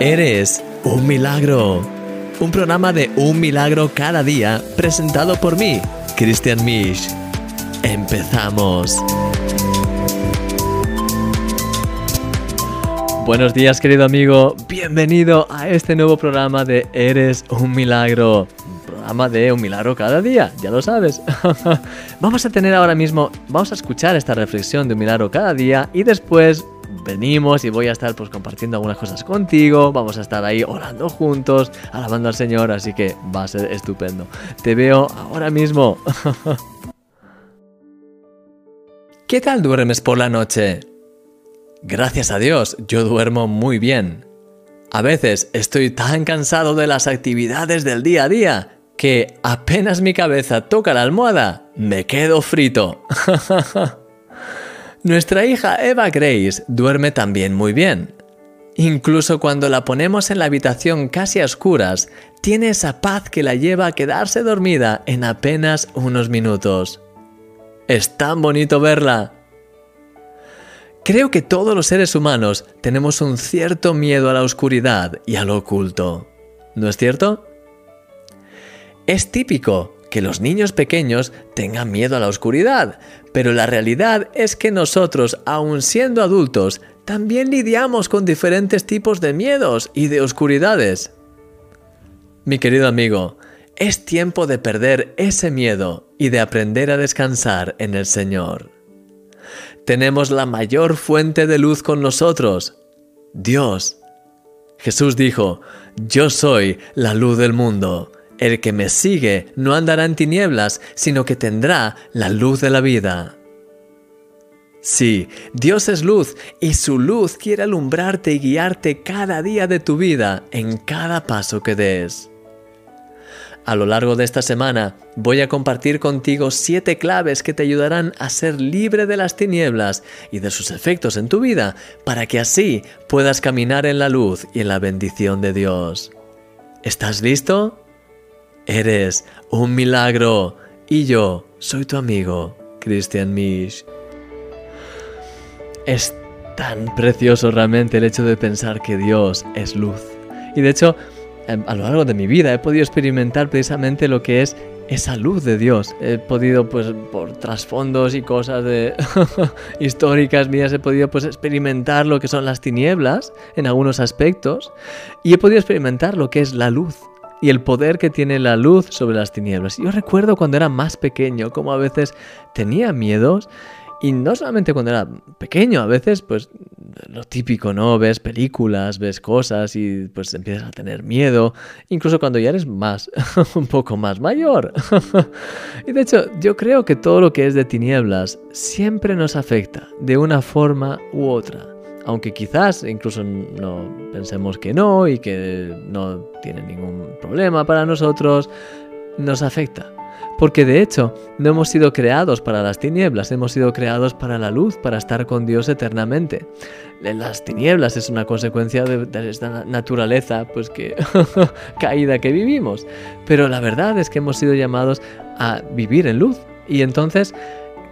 Eres un milagro. Un programa de un milagro cada día presentado por mí, Christian Misch. Empezamos. Buenos días querido amigo, bienvenido a este nuevo programa de Eres un milagro. Un programa de un milagro cada día, ya lo sabes. vamos a tener ahora mismo, vamos a escuchar esta reflexión de un milagro cada día y después venimos y voy a estar pues compartiendo algunas cosas contigo, vamos a estar ahí orando juntos, alabando al Señor, así que va a ser estupendo. Te veo ahora mismo. ¿Qué tal duermes por la noche? Gracias a Dios, yo duermo muy bien. A veces estoy tan cansado de las actividades del día a día que apenas mi cabeza toca la almohada, me quedo frito. Nuestra hija Eva Grace duerme también muy bien. Incluso cuando la ponemos en la habitación casi a oscuras, tiene esa paz que la lleva a quedarse dormida en apenas unos minutos. Es tan bonito verla. Creo que todos los seres humanos tenemos un cierto miedo a la oscuridad y a lo oculto. ¿No es cierto? Es típico que los niños pequeños tengan miedo a la oscuridad, pero la realidad es que nosotros, aun siendo adultos, también lidiamos con diferentes tipos de miedos y de oscuridades. Mi querido amigo, es tiempo de perder ese miedo y de aprender a descansar en el Señor tenemos la mayor fuente de luz con nosotros, Dios. Jesús dijo, Yo soy la luz del mundo. El que me sigue no andará en tinieblas, sino que tendrá la luz de la vida. Sí, Dios es luz y su luz quiere alumbrarte y guiarte cada día de tu vida en cada paso que des. A lo largo de esta semana voy a compartir contigo siete claves que te ayudarán a ser libre de las tinieblas y de sus efectos en tu vida para que así puedas caminar en la luz y en la bendición de Dios. ¿Estás listo? Eres un milagro y yo soy tu amigo, Christian Misch. Es tan precioso realmente el hecho de pensar que Dios es luz. Y de hecho, Em, a lo largo de mi vida he podido experimentar precisamente lo que es esa luz de Dios. He podido, pues, por trasfondos y cosas de históricas mías, he podido, pues, experimentar lo que son las tinieblas en algunos aspectos y he podido experimentar lo que es la luz y el poder que tiene la luz sobre las tinieblas. Yo recuerdo cuando era más pequeño, como a veces tenía miedos y no solamente cuando era pequeño, a veces pues lo típico, ¿no? Ves películas, ves cosas y pues empiezas a tener miedo, incluso cuando ya eres más, un poco más mayor. y de hecho, yo creo que todo lo que es de tinieblas siempre nos afecta de una forma u otra. Aunque quizás incluso no pensemos que no y que no tiene ningún problema para nosotros, nos afecta. Porque de hecho, no hemos sido creados para las tinieblas, hemos sido creados para la luz, para estar con Dios eternamente. Las tinieblas es una consecuencia de, esta naturaleza, pues que caída que vivimos. Pero la verdad es que hemos sido llamados a vivir en luz. Y entonces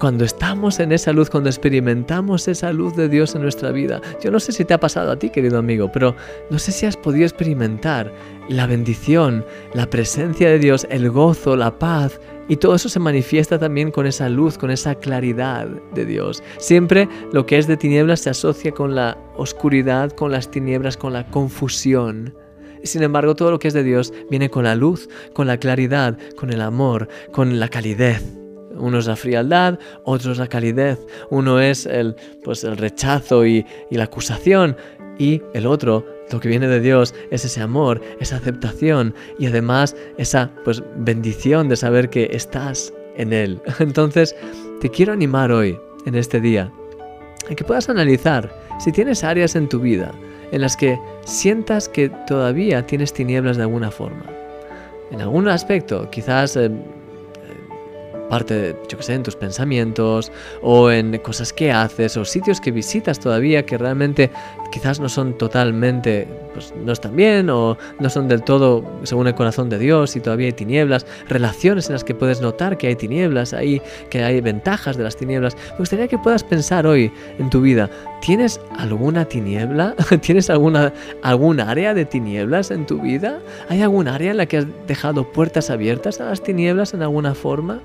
cuando estamos en esa luz, cuando experimentamos esa luz de Dios en nuestra vida. Yo no sé si te ha pasado a ti, querido amigo, pero no sé si has podido experimentar la bendición, la presencia de Dios, el gozo, la paz. Y todo eso se manifiesta también con esa luz, con esa claridad de Dios. Siempre lo que es de tinieblas se asocia con la oscuridad, con las tinieblas, con la confusión. Sin embargo, todo lo que es de Dios viene con la luz, con la claridad, con el amor, con la calidez. Uno es la frialdad, otro es la calidez. Uno es el, pues, el rechazo y, la acusación. Y el otro, lo que viene de Dios, es ese amor, esa aceptación y además esa pues, bendición de saber que estás en Él. Entonces, te quiero animar hoy, en este día, a que puedas analizar si tienes áreas en tu vida en las que sientas que todavía tienes tinieblas de alguna forma. En algún aspecto, quizás... Eh, aparte, yo que sé, en tus pensamientos o en cosas que haces o sitios que visitas todavía que realmente quizás no son totalmente, pues no están bien o no son del todo según el corazón de Dios y todavía hay tinieblas, relaciones en las que puedes notar que hay tinieblas, ahí que hay ventajas de las tinieblas. Me gustaría que puedas pensar hoy en tu vida, ¿tienes alguna tiniebla? ¿Tienes alguna, algún área de tinieblas en tu vida? ¿Hay algún área en la que has dejado puertas abiertas a las tinieblas en alguna forma?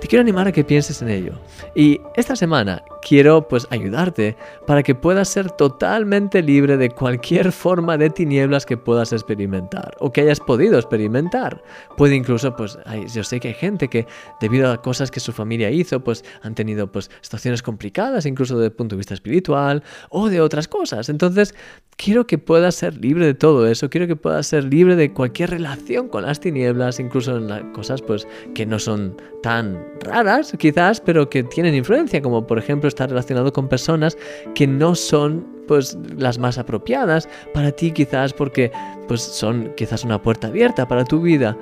Te quiero animar a que pienses en ello. Y esta semana quiero pues ayudarte para que puedas ser totalmente libre de cualquier forma de tinieblas que puedas experimentar o que hayas podido experimentar. Puede incluso pues yo sé que hay gente que debido a cosas que su familia hizo pues han tenido pues situaciones complicadas incluso desde el punto de vista espiritual o de otras cosas. Entonces, quiero que puedas ser libre de todo eso, quiero que puedas ser libre de cualquier relación con las tinieblas, incluso en las cosas pues que no son tan raras quizás, pero que tienen influencia, como por ejemplo estar relacionado con personas que no son pues las más apropiadas para ti quizás porque pues son quizás una puerta abierta para tu vida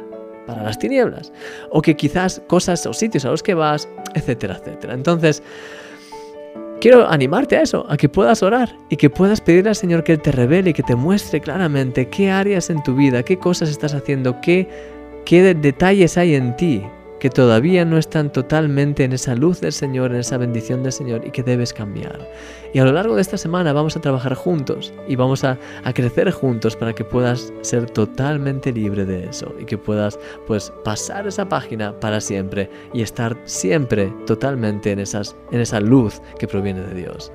para las tinieblas o que quizás cosas o sitios a los que vas etcétera etcétera. Entonces Quiero animarte a eso, a que puedas orar y que puedas pedirle al Señor que Él te revele y que te muestre claramente qué áreas en tu vida, qué cosas estás haciendo, qué, qué detalles hay en ti que todavía no están totalmente en esa luz del Señor, en esa bendición del Señor y que debes cambiar. Y a lo largo de esta semana vamos a trabajar juntos y vamos a, crecer juntos para que puedas ser totalmente libre de eso y que puedas pues pasar esa página para siempre y estar siempre totalmente en, esas, en esa luz que proviene de Dios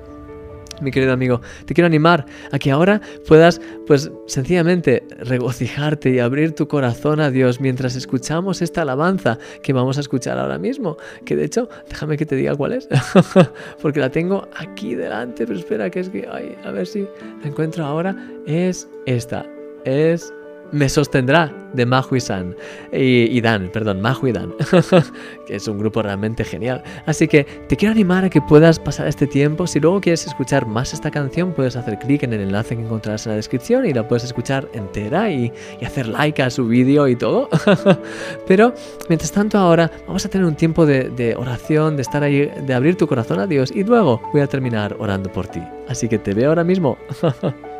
mi querido amigo, te quiero animar a que ahora puedas, pues sencillamente regocijarte y abrir tu corazón a Dios mientras escuchamos esta alabanza que vamos a escuchar ahora mismo. Que de hecho, déjame que te diga cuál es, porque la tengo aquí delante, pero espera, que es que, ay, a ver si la encuentro ahora. Es esta, es me sostendrá de Mahu y San y, Dan, perdón, Mahu y Dan, que es un grupo realmente genial. Así que te quiero animar a que puedas pasar este tiempo. Si luego quieres escuchar más esta canción, puedes hacer clic en el enlace que encontrarás en la descripción y la puedes escuchar entera y, hacer like a su vídeo y todo. Pero mientras tanto ahora vamos a tener un tiempo de, de oración, de estar ahí, de abrir tu corazón a Dios y luego voy a terminar orando por ti. Así que te veo ahora mismo.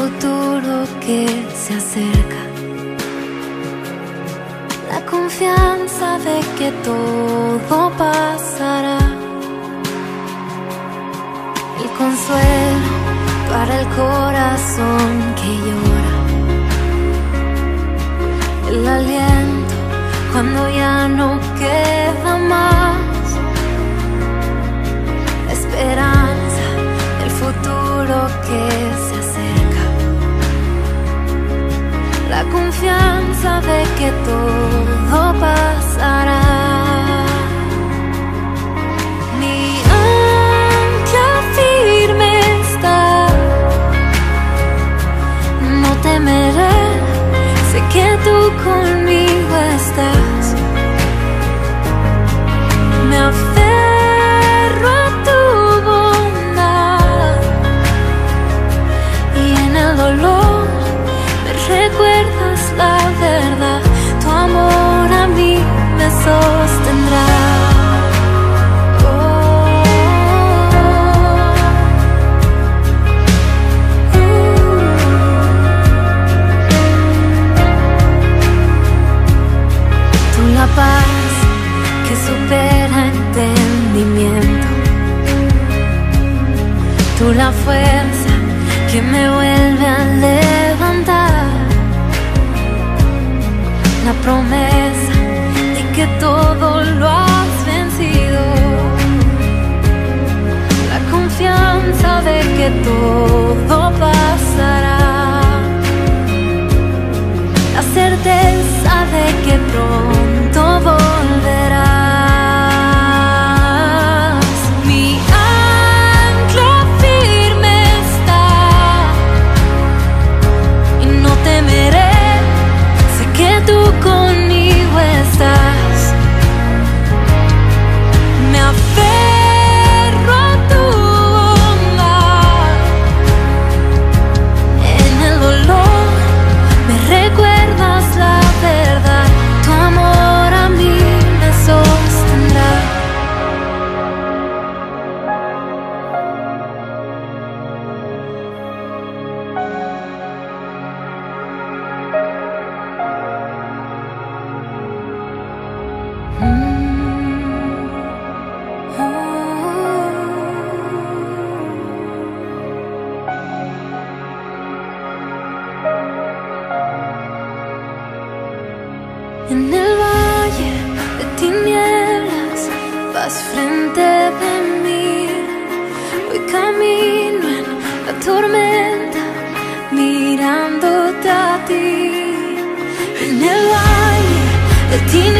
futuro que se acerca. La confianza de que todo pasará. El consuelo para el corazón que llora el aliento cuando ya no queda más. En el valle de tinieblas vas frente de mí. Hoy camino en la tormenta mirándote a ti. En el valle de tinieblas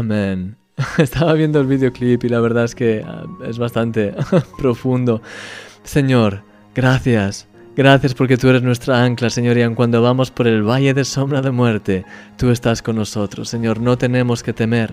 Amén. Estaba viendo el videoclip y la verdad es que ah, es bastante profundo. Señor, gracias. Gracias porque tú eres nuestra ancla, Señor, y aun cuando vamos por el valle de sombra de muerte, tú estás con nosotros, Señor, no tenemos que temer.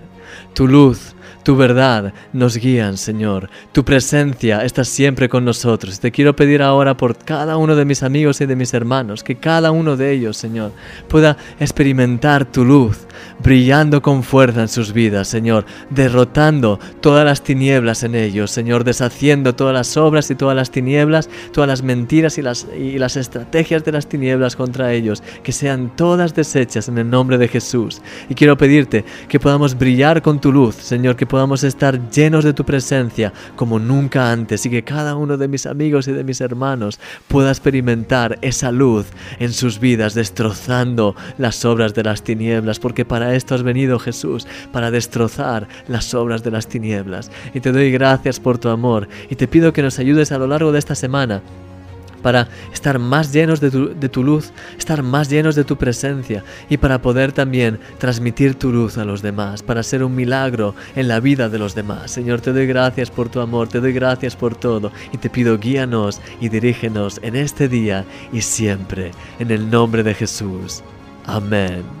Tu luz, tu verdad nos guían, Señor. Tu presencia está siempre con nosotros. Te quiero pedir ahora por cada uno de mis amigos y de mis hermanos, que cada uno de ellos, Señor, pueda experimentar tu luz, brillando con fuerza en sus vidas, Señor, derrotando todas las tinieblas en ellos, Señor, deshaciendo todas las obras y todas las tinieblas, todas las mentiras y las, y las estrategias de las tinieblas contra ellos, que sean todas deshechas en el nombre de Jesús. Y quiero pedirte que podamos brillar con tu luz, Señor, que podamos estar llenos de tu presencia como nunca antes y que cada uno de mis amigos y de mis hermanos pueda experimentar esa luz en sus vidas, destrozando las obras de las tinieblas, porque para esto has venido Jesús, para destrozar las obras de las tinieblas. Y te doy gracias por tu amor y te pido que nos ayudes a lo largo de esta semana para estar más llenos de tu, luz, estar más llenos de tu presencia y para poder también transmitir tu luz a los demás, para ser un milagro en la vida de los demás. Señor, te doy gracias por tu amor, te doy gracias por todo y te pido guíanos y dirígenos en este día y siempre, en el nombre de Jesús. Amén.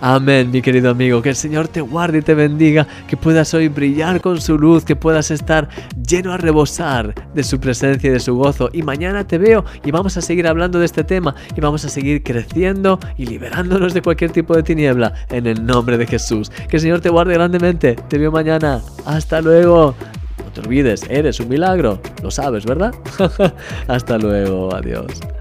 Amén, mi querido amigo. Que el Señor te guarde y te bendiga. Que puedas hoy brillar con su luz. Que puedas estar lleno a rebosar de su presencia y de su gozo. Y mañana te veo y vamos a seguir hablando de este tema. Y vamos a seguir creciendo y liberándonos de cualquier tipo de tiniebla. En el nombre de Jesús. Que el Señor te guarde grandemente. Te veo mañana. Hasta luego. No te olvides, eres un milagro. Lo sabes, ¿verdad? Hasta luego. Adiós.